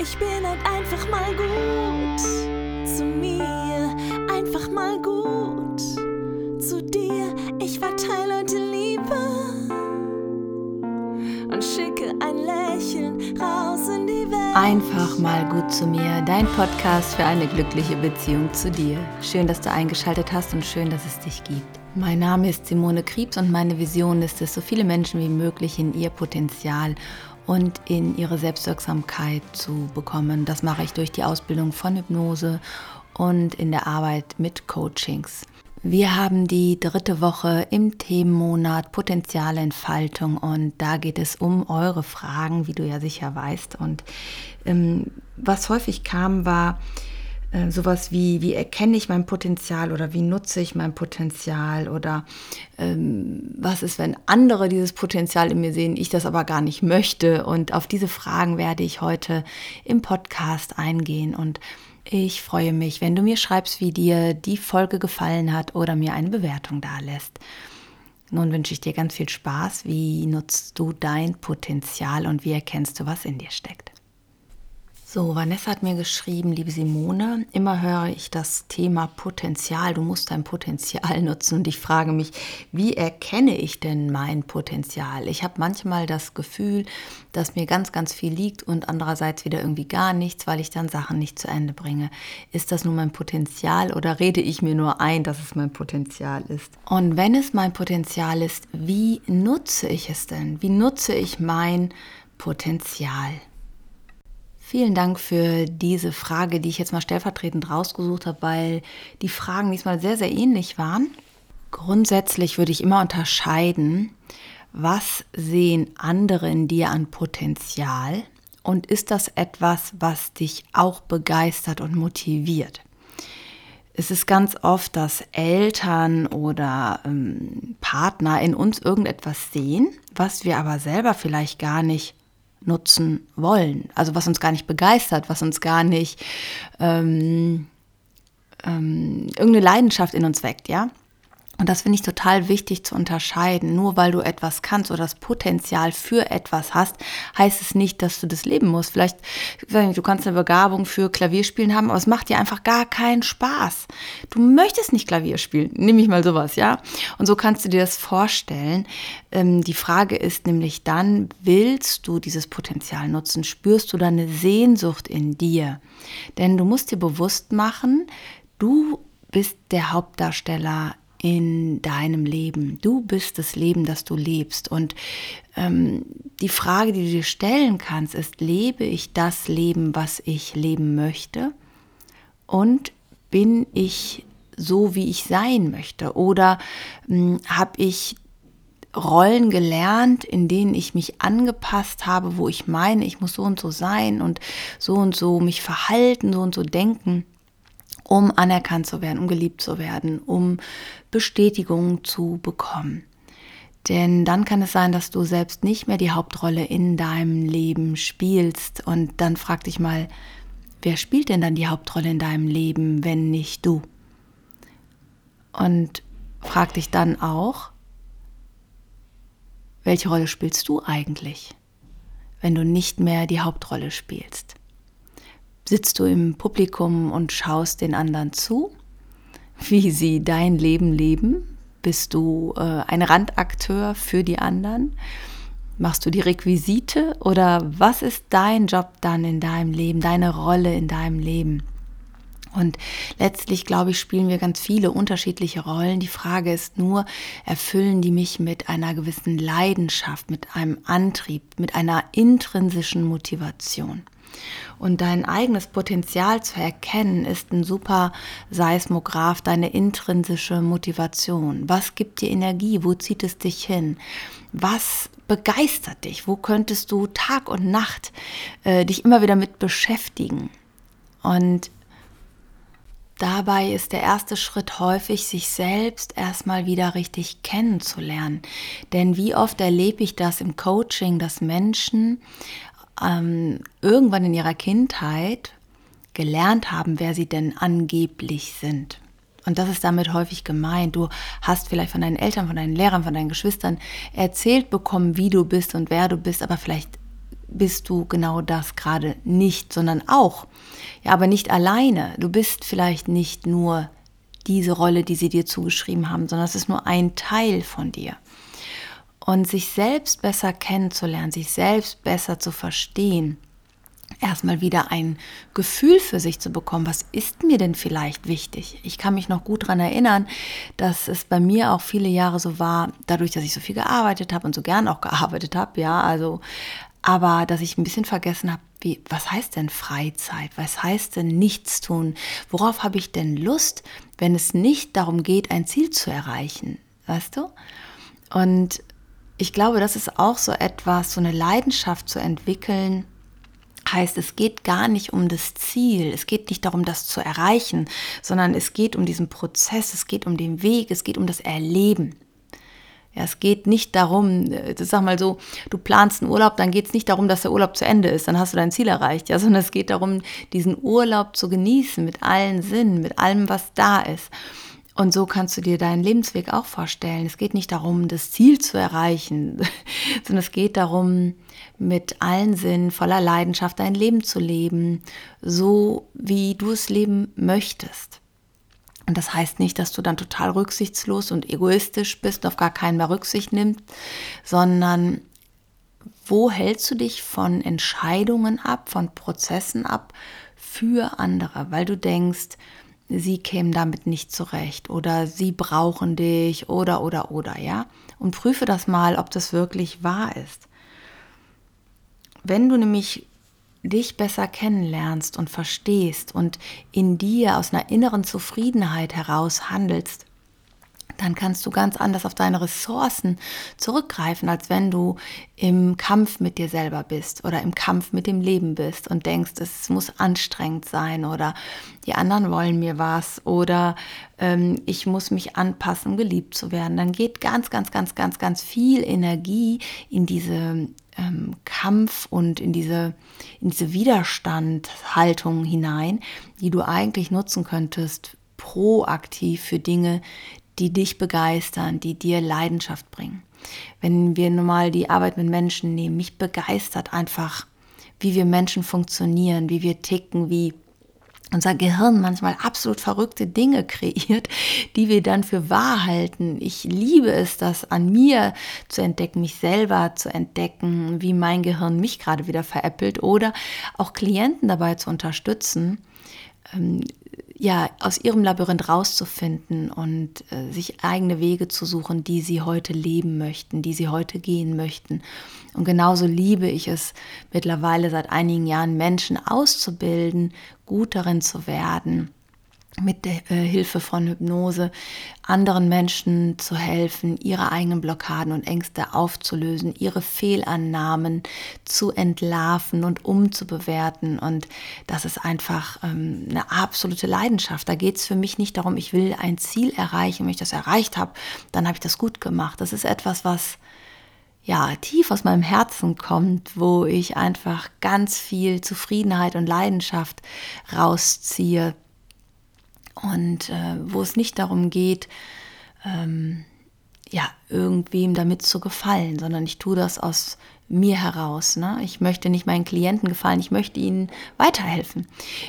Ich bin halt einfach mal gut zu mir, einfach mal gut zu dir. Ich verteile heute Liebe und schicke ein Lächeln raus in die Welt. Einfach mal gut zu mir, dein Podcast für eine glückliche Beziehung zu dir. Schön, dass du eingeschaltet hast und schön, dass es dich gibt. Mein Name ist Simone Kriebs und meine Vision ist es, so viele Menschen wie möglich in ihr Potenzial und in ihre Selbstwirksamkeit zu bekommen. Das mache ich durch die Ausbildung von Hypnose und in der Arbeit mit Coachings. Wir haben die dritte Woche im Themenmonat Potenzialentfaltung und da geht es um eure Fragen, wie du ja sicher weißt. Und ähm, was häufig kam, war, äh, sowas wie, wie erkenne ich mein Potenzial oder wie nutze ich mein Potenzial oder ähm, was ist, wenn andere dieses Potenzial in mir sehen, ich das aber gar nicht möchte. Und auf diese Fragen werde ich heute im Podcast eingehen und ich freue mich, wenn du mir schreibst, wie dir die Folge gefallen hat oder mir eine Bewertung da lässt. Nun wünsche ich dir ganz viel Spaß. Wie nutzt du dein Potenzial und wie erkennst du, was in dir steckt? So, Vanessa hat mir geschrieben, liebe Simone, immer höre ich das Thema Potenzial, du musst dein Potenzial nutzen und ich frage mich, wie erkenne ich denn mein Potenzial? Ich habe manchmal das Gefühl, dass mir ganz, ganz viel liegt und andererseits wieder irgendwie gar nichts, weil ich dann Sachen nicht zu Ende bringe. Ist das nun mein Potenzial oder rede ich mir nur ein, dass es mein Potenzial ist? Und wenn es mein Potenzial ist, wie nutze ich es denn? Wie nutze ich mein Potenzial? Vielen Dank für diese Frage, die ich jetzt mal stellvertretend rausgesucht habe, weil die Fragen diesmal sehr, sehr ähnlich waren. Grundsätzlich würde ich immer unterscheiden, was sehen andere in dir an Potenzial und ist das etwas, was dich auch begeistert und motiviert? Es ist ganz oft, dass Eltern oder ähm, Partner in uns irgendetwas sehen, was wir aber selber vielleicht gar nicht nutzen wollen. Also was uns gar nicht begeistert, was uns gar nicht ähm, ähm, irgendeine Leidenschaft in uns weckt, ja. Und das finde ich total wichtig zu unterscheiden. Nur weil du etwas kannst oder das Potenzial für etwas hast, heißt es nicht, dass du das leben musst. Vielleicht, du kannst eine Begabung für Klavierspielen haben, aber es macht dir einfach gar keinen Spaß. Du möchtest nicht Klavier spielen. Nimm ich mal sowas, ja? Und so kannst du dir das vorstellen. Ähm, die Frage ist nämlich dann, willst du dieses Potenzial nutzen? Spürst du da eine Sehnsucht in dir? Denn du musst dir bewusst machen, du bist der Hauptdarsteller in deinem Leben. Du bist das Leben, das du lebst. Und ähm, die Frage, die du dir stellen kannst, ist, lebe ich das Leben, was ich leben möchte? Und bin ich so, wie ich sein möchte? Oder hm, habe ich Rollen gelernt, in denen ich mich angepasst habe, wo ich meine, ich muss so und so sein und so und so mich verhalten, so und so denken um anerkannt zu werden, um geliebt zu werden, um Bestätigung zu bekommen. Denn dann kann es sein, dass du selbst nicht mehr die Hauptrolle in deinem Leben spielst. Und dann frag dich mal, wer spielt denn dann die Hauptrolle in deinem Leben, wenn nicht du? Und frag dich dann auch, welche Rolle spielst du eigentlich, wenn du nicht mehr die Hauptrolle spielst? Sitzt du im Publikum und schaust den anderen zu, wie sie dein Leben leben? Bist du äh, ein Randakteur für die anderen? Machst du die Requisite oder was ist dein Job dann in deinem Leben, deine Rolle in deinem Leben? Und letztlich, glaube ich, spielen wir ganz viele unterschiedliche Rollen. Die Frage ist nur, erfüllen die mich mit einer gewissen Leidenschaft, mit einem Antrieb, mit einer intrinsischen Motivation? Und dein eigenes Potenzial zu erkennen, ist ein super Seismograph, deine intrinsische Motivation. Was gibt dir Energie? Wo zieht es dich hin? Was begeistert dich? Wo könntest du Tag und Nacht äh, dich immer wieder mit beschäftigen? Und dabei ist der erste Schritt häufig, sich selbst erstmal wieder richtig kennenzulernen. Denn wie oft erlebe ich das im Coaching, dass Menschen ähm, irgendwann in ihrer Kindheit gelernt haben, wer sie denn angeblich sind. Und das ist damit häufig gemeint. Du hast vielleicht von deinen Eltern, von deinen Lehrern, von deinen Geschwistern erzählt bekommen, wie du bist und wer du bist, aber vielleicht bist du genau das gerade nicht, sondern auch. Ja, aber nicht alleine. Du bist vielleicht nicht nur diese Rolle, die sie dir zugeschrieben haben, sondern es ist nur ein Teil von dir. Und sich selbst besser kennenzulernen, sich selbst besser zu verstehen, erstmal wieder ein Gefühl für sich zu bekommen, was ist mir denn vielleicht wichtig? Ich kann mich noch gut daran erinnern, dass es bei mir auch viele Jahre so war, dadurch, dass ich so viel gearbeitet habe und so gern auch gearbeitet habe, ja, also, aber dass ich ein bisschen vergessen habe, wie, was heißt denn Freizeit? Was heißt denn nichts tun? Worauf habe ich denn Lust, wenn es nicht darum geht, ein Ziel zu erreichen? Weißt du? Und ich glaube, das ist auch so etwas, so eine Leidenschaft zu entwickeln, heißt, es geht gar nicht um das Ziel, es geht nicht darum, das zu erreichen, sondern es geht um diesen Prozess, es geht um den Weg, es geht um das Erleben. Ja, es geht nicht darum, äh, sag mal so, du planst einen Urlaub, dann geht es nicht darum, dass der Urlaub zu Ende ist, dann hast du dein Ziel erreicht, ja, sondern es geht darum, diesen Urlaub zu genießen mit allen Sinnen, mit allem, was da ist. Und so kannst du dir deinen Lebensweg auch vorstellen. Es geht nicht darum, das Ziel zu erreichen, sondern es geht darum, mit allen Sinnen, voller Leidenschaft dein Leben zu leben, so wie du es leben möchtest. Und das heißt nicht, dass du dann total rücksichtslos und egoistisch bist, auf gar keinen mehr Rücksicht nimmst, sondern wo hältst du dich von Entscheidungen ab, von Prozessen ab für andere, weil du denkst, sie kämen damit nicht zurecht oder sie brauchen dich oder oder oder, ja? Und prüfe das mal, ob das wirklich wahr ist. Wenn du nämlich dich besser kennenlernst und verstehst und in dir aus einer inneren Zufriedenheit heraus handelst, dann kannst du ganz anders auf deine Ressourcen zurückgreifen, als wenn du im Kampf mit dir selber bist oder im Kampf mit dem Leben bist und denkst, es muss anstrengend sein oder die anderen wollen mir was oder ähm, ich muss mich anpassen, um geliebt zu werden. Dann geht ganz, ganz, ganz, ganz, ganz viel Energie in diese ähm, Kampf und in diese, in diese Widerstandhaltung hinein, die du eigentlich nutzen könntest proaktiv für Dinge, die dich begeistern, die dir Leidenschaft bringen. Wenn wir nun mal die Arbeit mit Menschen nehmen, mich begeistert einfach, wie wir Menschen funktionieren, wie wir ticken, wie unser Gehirn manchmal absolut verrückte Dinge kreiert, die wir dann für wahr halten. Ich liebe es, das an mir zu entdecken, mich selber zu entdecken, wie mein Gehirn mich gerade wieder veräppelt oder auch Klienten dabei zu unterstützen, ähm, ja, aus ihrem Labyrinth rauszufinden und äh, sich eigene Wege zu suchen, die sie heute leben möchten, die sie heute gehen möchten. Und genauso liebe ich es mittlerweile seit einigen Jahren, Menschen auszubilden, gut darin zu werden, mit der äh, Hilfe von Hypnose anderen Menschen zu helfen, ihre eigenen Blockaden und Ängste aufzulösen, ihre Fehlannahmen zu entlarven und umzubewerten. Und das ist einfach ähm, eine absolute Leidenschaft. Da geht es für mich nicht darum, ich will ein Ziel erreichen. Wenn ich das erreicht habe, dann habe ich das gut gemacht. Das ist etwas, was ja, tief aus meinem Herzen kommt, wo ich einfach ganz viel Zufriedenheit und Leidenschaft rausziehe und äh, wo es nicht darum geht, ähm, ja, irgendwem damit zu gefallen, sondern ich tue das aus mir heraus. Ne? Ich möchte nicht meinen Klienten gefallen, ich möchte ihnen weiterhelfen.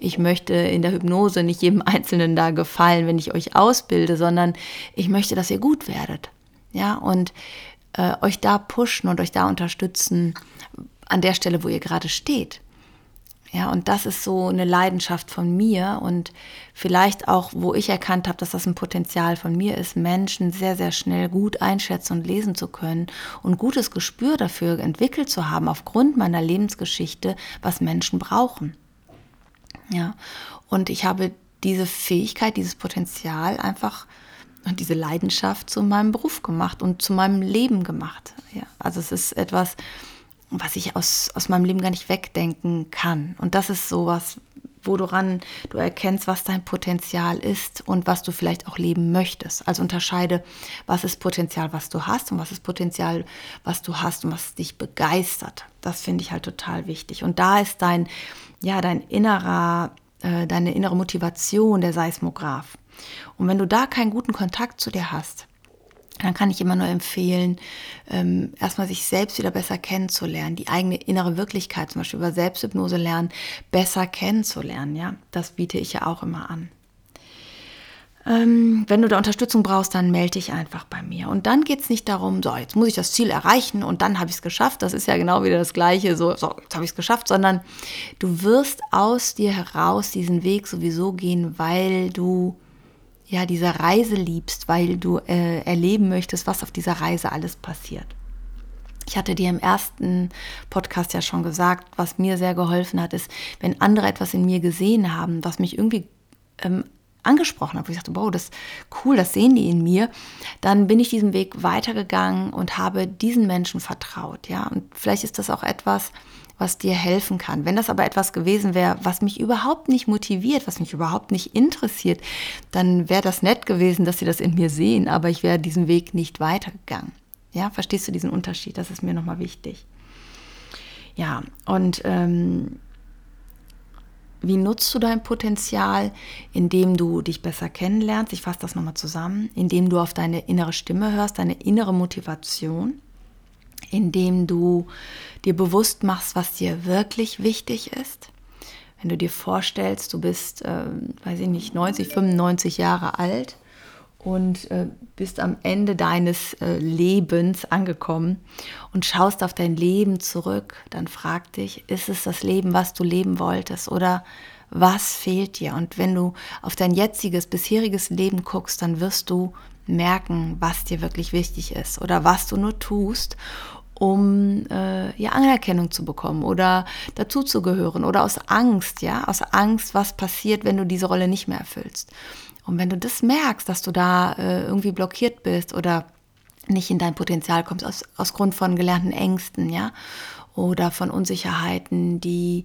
Ich möchte in der Hypnose nicht jedem Einzelnen da gefallen, wenn ich euch ausbilde, sondern ich möchte, dass ihr gut werdet. Ja, und äh, euch da pushen und euch da unterstützen an der Stelle, wo ihr gerade steht. Ja, und das ist so eine Leidenschaft von mir und vielleicht auch, wo ich erkannt habe, dass das ein Potenzial von mir ist, Menschen sehr, sehr schnell gut einschätzen und lesen zu können und gutes Gespür dafür entwickelt zu haben, aufgrund meiner Lebensgeschichte, was Menschen brauchen. Ja, und ich habe diese Fähigkeit, dieses Potenzial einfach und diese Leidenschaft zu meinem Beruf gemacht und zu meinem Leben gemacht. Ja, also es ist etwas, was ich aus, aus meinem Leben gar nicht wegdenken kann. Und das ist sowas, wo du ran, du erkennst, was dein Potenzial ist und was du vielleicht auch leben möchtest. Also unterscheide, was ist Potenzial, was du hast und was ist Potenzial, was du hast und was dich begeistert. Das finde ich halt total wichtig. Und da ist dein, ja, dein innerer, äh, deine innere Motivation der Seismograph. Und wenn du da keinen guten Kontakt zu dir hast, dann kann ich immer nur empfehlen, ähm, erstmal sich selbst wieder besser kennenzulernen, die eigene innere Wirklichkeit, zum Beispiel über Selbsthypnose lernen, besser kennenzulernen. Ja, das biete ich ja auch immer an. Ähm, wenn du da Unterstützung brauchst, dann melde dich einfach bei mir. Und dann geht es nicht darum, so, jetzt muss ich das Ziel erreichen und dann habe ich es geschafft. Das ist ja genau wieder das Gleiche, so, so jetzt habe ich es geschafft, sondern du wirst aus dir heraus diesen Weg sowieso gehen, weil du ja diese Reise liebst, weil du äh, erleben möchtest, was auf dieser Reise alles passiert. Ich hatte dir im ersten Podcast ja schon gesagt, was mir sehr geholfen hat, ist, wenn andere etwas in mir gesehen haben, was mich irgendwie ähm, angesprochen hat, wo ich dachte, wow, das ist cool, das sehen die in mir, dann bin ich diesen Weg weitergegangen und habe diesen Menschen vertraut, ja. Und vielleicht ist das auch etwas, was dir helfen kann. Wenn das aber etwas gewesen wäre, was mich überhaupt nicht motiviert, was mich überhaupt nicht interessiert, dann wäre das nett gewesen, dass sie das in mir sehen, aber ich wäre diesen Weg nicht weitergegangen. Ja, verstehst du diesen Unterschied? Das ist mir nochmal wichtig. Ja, und ähm, wie nutzt du dein Potenzial, indem du dich besser kennenlernst? Ich fasse das nochmal zusammen, indem du auf deine innere Stimme hörst, deine innere Motivation indem du dir bewusst machst, was dir wirklich wichtig ist. Wenn du dir vorstellst, du bist, äh, weiß ich nicht, 90, 95 Jahre alt und äh, bist am Ende deines äh, Lebens angekommen und schaust auf dein Leben zurück, dann frag dich, ist es das Leben, was du leben wolltest oder was fehlt dir? Und wenn du auf dein jetziges, bisheriges Leben guckst, dann wirst du merken, was dir wirklich wichtig ist oder was du nur tust, um äh, ja, Anerkennung zu bekommen oder dazuzugehören oder aus Angst, ja, aus Angst, was passiert, wenn du diese Rolle nicht mehr erfüllst. Und wenn du das merkst, dass du da äh, irgendwie blockiert bist oder nicht in dein Potenzial kommst, aus, aus Grund von gelernten Ängsten, ja, oder von Unsicherheiten, die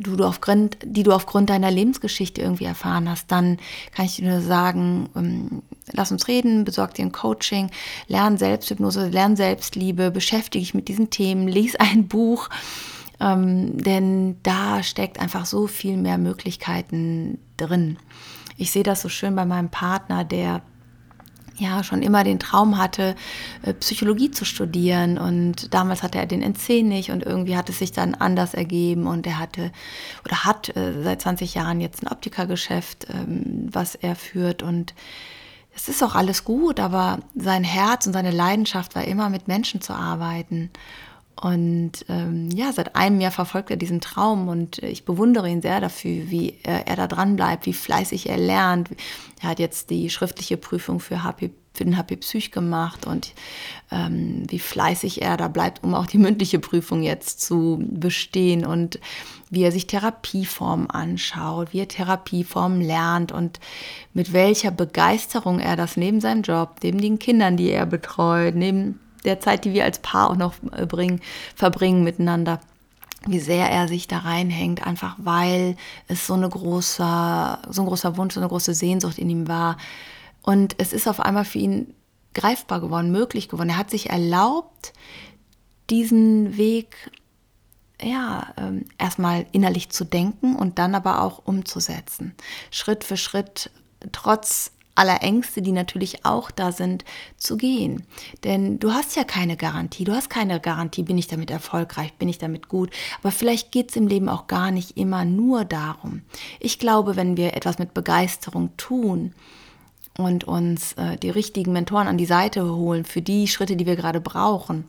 du, du aufgrund, die du aufgrund deiner Lebensgeschichte irgendwie erfahren hast, dann kann ich dir nur sagen, ähm, lass uns reden, besorg dir ein Coaching, lern Selbsthypnose, lern Selbstliebe, beschäftige dich mit diesen Themen, lies ein Buch, ähm, denn da steckt einfach so viel mehr Möglichkeiten drin. Ich sehe das so schön bei meinem Partner, der ja schon immer den Traum hatte, äh, Psychologie zu studieren. Und damals hatte er den NC nicht und irgendwie hat es sich dann anders ergeben. Und er hatte oder hat äh, seit 20 Jahren jetzt ein Optikergeschäft, ähm, was er führt. Und es ist auch alles gut, aber sein Herz und seine Leidenschaft war immer mit Menschen zu arbeiten. Und ähm, ja, seit einem Jahr verfolgt er diesen Traum und ich bewundere ihn sehr dafür, wie er, er da dran bleibt, wie fleißig er lernt. Er hat jetzt die schriftliche Prüfung für, HP, für den HP Psych gemacht und ähm, wie fleißig er da bleibt, um auch die mündliche Prüfung jetzt zu bestehen und wie er sich Therapieformen anschaut, wie er Therapieformen lernt und mit welcher Begeisterung er das neben seinem Job, neben den Kindern, die er betreut, neben der Zeit, die wir als Paar auch noch äh, bringen, verbringen miteinander, wie sehr er sich da reinhängt, einfach weil es so, eine großer, so ein großer Wunsch, so eine große Sehnsucht in ihm war. Und es ist auf einmal für ihn greifbar geworden, möglich geworden. Er hat sich erlaubt, diesen Weg ja, ähm, erstmal innerlich zu denken und dann aber auch umzusetzen. Schritt für Schritt, trotz aller Ängste, die natürlich auch da sind, zu gehen. Denn du hast ja keine Garantie. Du hast keine Garantie, bin ich damit erfolgreich, bin ich damit gut. Aber vielleicht geht es im Leben auch gar nicht immer nur darum. Ich glaube, wenn wir etwas mit Begeisterung tun, und uns äh, die richtigen Mentoren an die Seite holen für die Schritte, die wir gerade brauchen,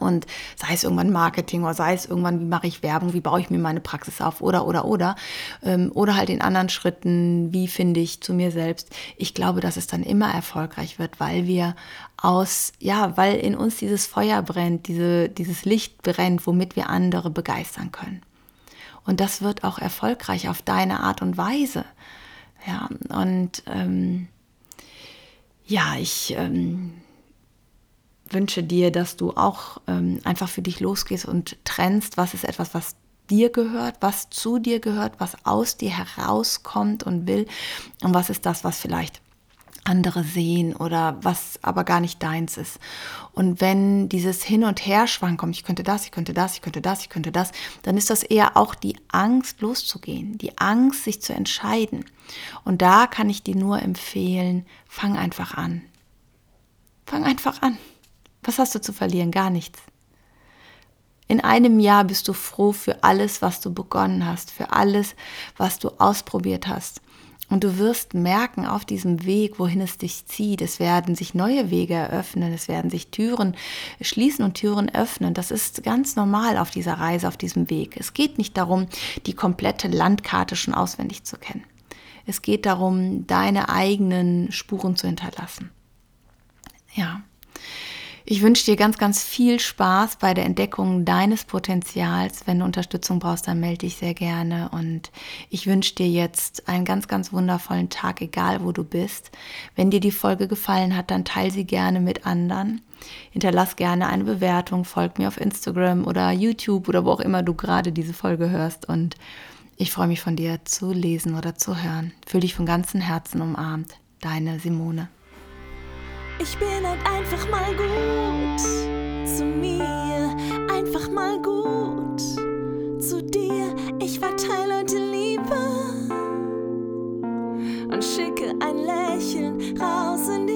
und sei es irgendwann Marketing oder sei es irgendwann, wie mache ich Werbung, wie baue ich mir meine Praxis auf oder, oder, oder. Ähm, oder halt in anderen Schritten, wie finde ich zu mir selbst. Ich glaube, dass es dann immer erfolgreich wird, weil wir aus, ja, weil in uns dieses Feuer brennt, diese, dieses Licht brennt, womit wir andere begeistern können. Und das wird auch erfolgreich auf deine Art und Weise. Ja, und ähm, ja, ich. Ähm, wünsche dir, dass du auch ähm, einfach für dich losgehst und trennst, was ist etwas, was dir gehört, was zu dir gehört, was aus dir herauskommt und will und was ist das, was vielleicht andere sehen oder was aber gar nicht deins ist. Und wenn dieses Hin und Her schwank kommt, ich könnte das, ich könnte das, ich könnte das, ich könnte das, dann ist das eher auch die Angst loszugehen, die Angst, sich zu entscheiden. Und da kann ich dir nur empfehlen, fang einfach an. Fang einfach an. Was hast du zu verlieren? Gar nichts. In einem Jahr bist du froh für alles, was du begonnen hast, für alles, was du ausprobiert hast. Und du wirst merken auf diesem Weg, wohin es dich zieht. Es werden sich neue Wege eröffnen, es werden sich Türen schließen und Türen öffnen. Das ist ganz normal auf dieser Reise, auf diesem Weg. Es geht nicht darum, die komplette Landkarte schon auswendig zu kennen. Es geht darum, deine eigenen Spuren zu hinterlassen. Ja. Ich wünsche dir ganz, ganz viel Spaß bei der Entdeckung deines Potenzials. Wenn du Unterstützung brauchst, dann melde dich sehr gerne. Und ich wünsche dir jetzt einen ganz, ganz wundervollen Tag, egal wo du bist. Wenn dir die Folge gefallen hat, dann teile sie gerne mit anderen. Hinterlass gerne eine Bewertung, folg mir auf Instagram oder YouTube oder wo auch immer du gerade diese Folge hörst. Und ich freue mich von dir zu lesen oder zu hören. Fühl dich von ganzem Herzen umarmt. Deine Simone. Ich bin halt einfach mal gut zu mir, einfach mal gut zu dir. Ich verteile heute Liebe und schicke ein Lächeln raus in die.